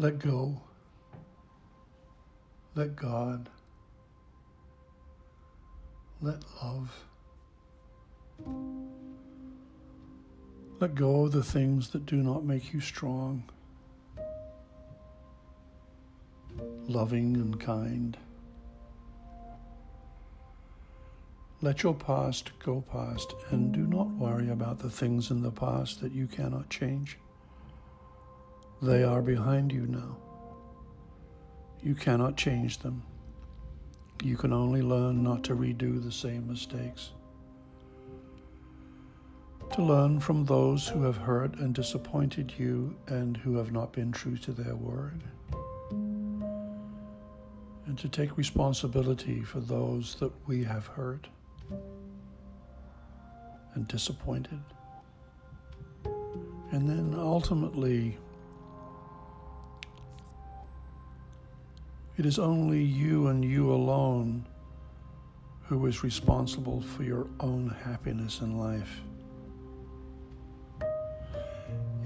Let go. Let God. Let love. Let go of the things that do not make you strong, loving and kind. Let your past go past and do not worry about the things in the past that you cannot change. They are behind you now. You cannot change them. You can only learn not to redo the same mistakes. To learn from those who have hurt and disappointed you and who have not been true to their word. And to take responsibility for those that we have hurt and disappointed. And then ultimately, it is only you and you alone who is responsible for your own happiness in life.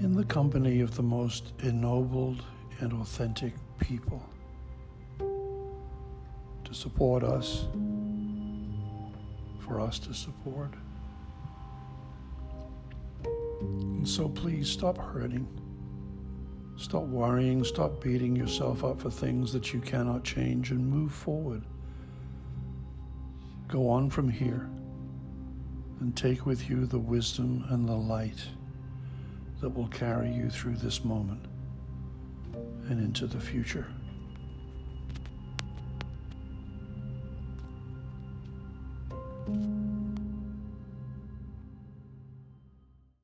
In the company of the most ennobled and authentic people to support us for us to support. And so please stop hurting. Stop worrying, stop beating yourself up for things that you cannot change, and move forward. Go on from here and take with you the wisdom and the light that will carry you through this moment and into the future.